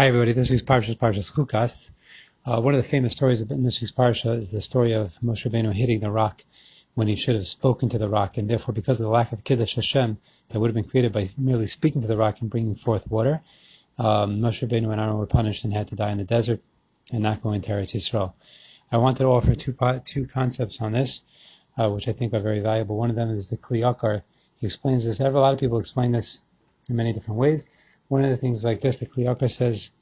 Hi everybody, this week's Parsha is Parshas Chukas. Uh, one of the famous stories in this week's Parsha is the story of Moshe Rabbeinu hitting the rock when he should have spoken to the rock, and therefore because of the lack of Kiddush Hashem that would have been created by merely speaking to the rock and bringing forth water, um, Moshe Rabbeinu and Aaron were punished and had to die in the desert and not go into Eretz Yisrael. I wanted to offer two two concepts on this, uh, which I think are very valuable. One of them is the Kli Yakar. He explains this. A lot of people explain this in many different ways one of the things like this, the Kli Yakar says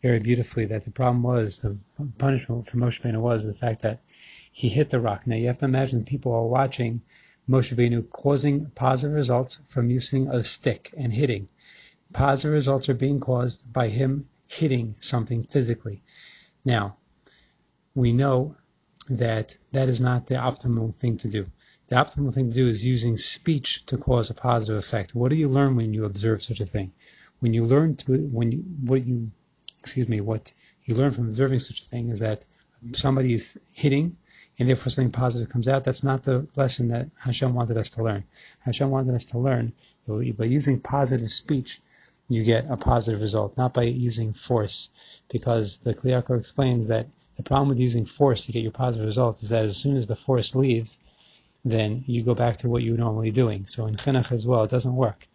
very beautifully that the problem was, the punishment for Moshe Rabbeinu was the fact that he hit the rock. Now you have to imagine people are watching Moshe Rabbeinu causing positive results from using a stick and hitting. Positive results are being caused by him hitting something physically. Now, we know that that is not the optimal thing to do. The optimal thing to do is using speech to cause a positive effect. What do you learn when you observe such a thing? When you learn to when you what you excuse me what you learn from observing such a thing is that somebody is hitting and therefore something positive comes out. That's not the lesson that Hashem wanted us to learn. Hashem wanted us to learn by using positive speech, you get a positive result, not by using force. Because the Kli Yakar explains that the problem with using force to get your positive result is that as soon as the force leaves, then you go back to what you were normally doing. So in chinuch as well, it doesn't work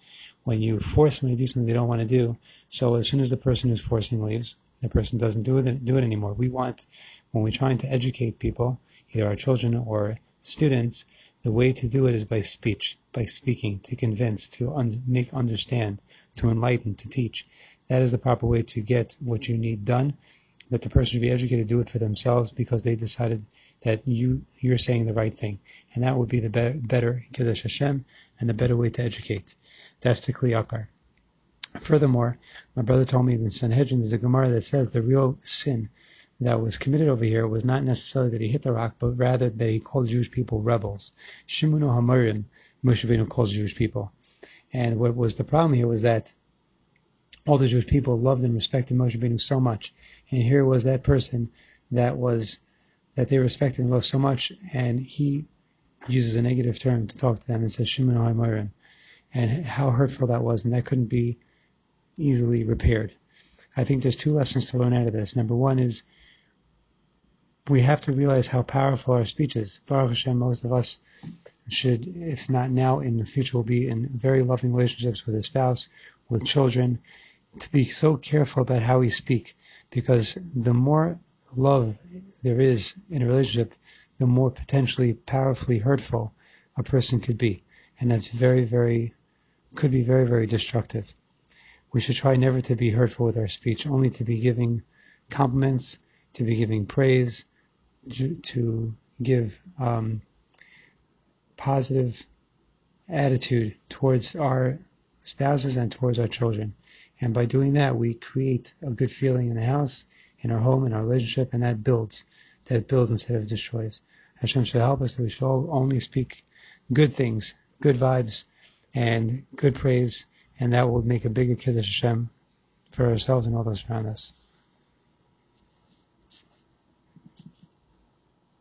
when you force them to do something they don't want to do. So as soon as the person who's forcing leaves, the person doesn't do it do it anymore. We want when we're trying to educate people, either our children or students, the way to do it is by speech, by speaking, to convince, to un- make understand, to enlighten, to teach. That is the proper way to get what you need done. That the person should be educated to do it for themselves because they decided that you you're saying the right thing, and that would be the be- better kiddush Hashem and the better way to educate. That's the Kli Yakar. Furthermore, my brother told me in Sanhedrin there's a Gemara that says the real sin that was committed over here was not necessarily that he hit the rock, but rather that he called Jewish people rebels. Shimunu Hamarim, Moshe calls Jewish people. And what was the problem here was that all the Jewish people loved and respected Moshe Rabbeinu so much, and here was that person that was that they respected and loved so much, and he uses a negative term to talk to them and says Shimonu Hamarim and how hurtful that was, and that couldn't be easily repaired. I think there's two lessons to learn out of this. Number one is we have to realize how powerful our speech is. Baruch Hashem, most of us should, if not now, in the future, will be in very loving relationships with a spouse, with children, to be so careful about how we speak, because the more love there is in a relationship, the more potentially powerfully hurtful a person could be. And that's very, very could be very, very destructive. We should try never to be hurtful with our speech, only to be giving compliments, to be giving praise, to give um, positive attitude towards our spouses and towards our children. And by doing that, we create a good feeling in the house, in our home, in our relationship, and that builds. That builds instead of destroys. Hashem should help us that we should all only speak good things, good vibes, and good praise, and that will make a bigger Kiddush Hashem for ourselves and all those around us.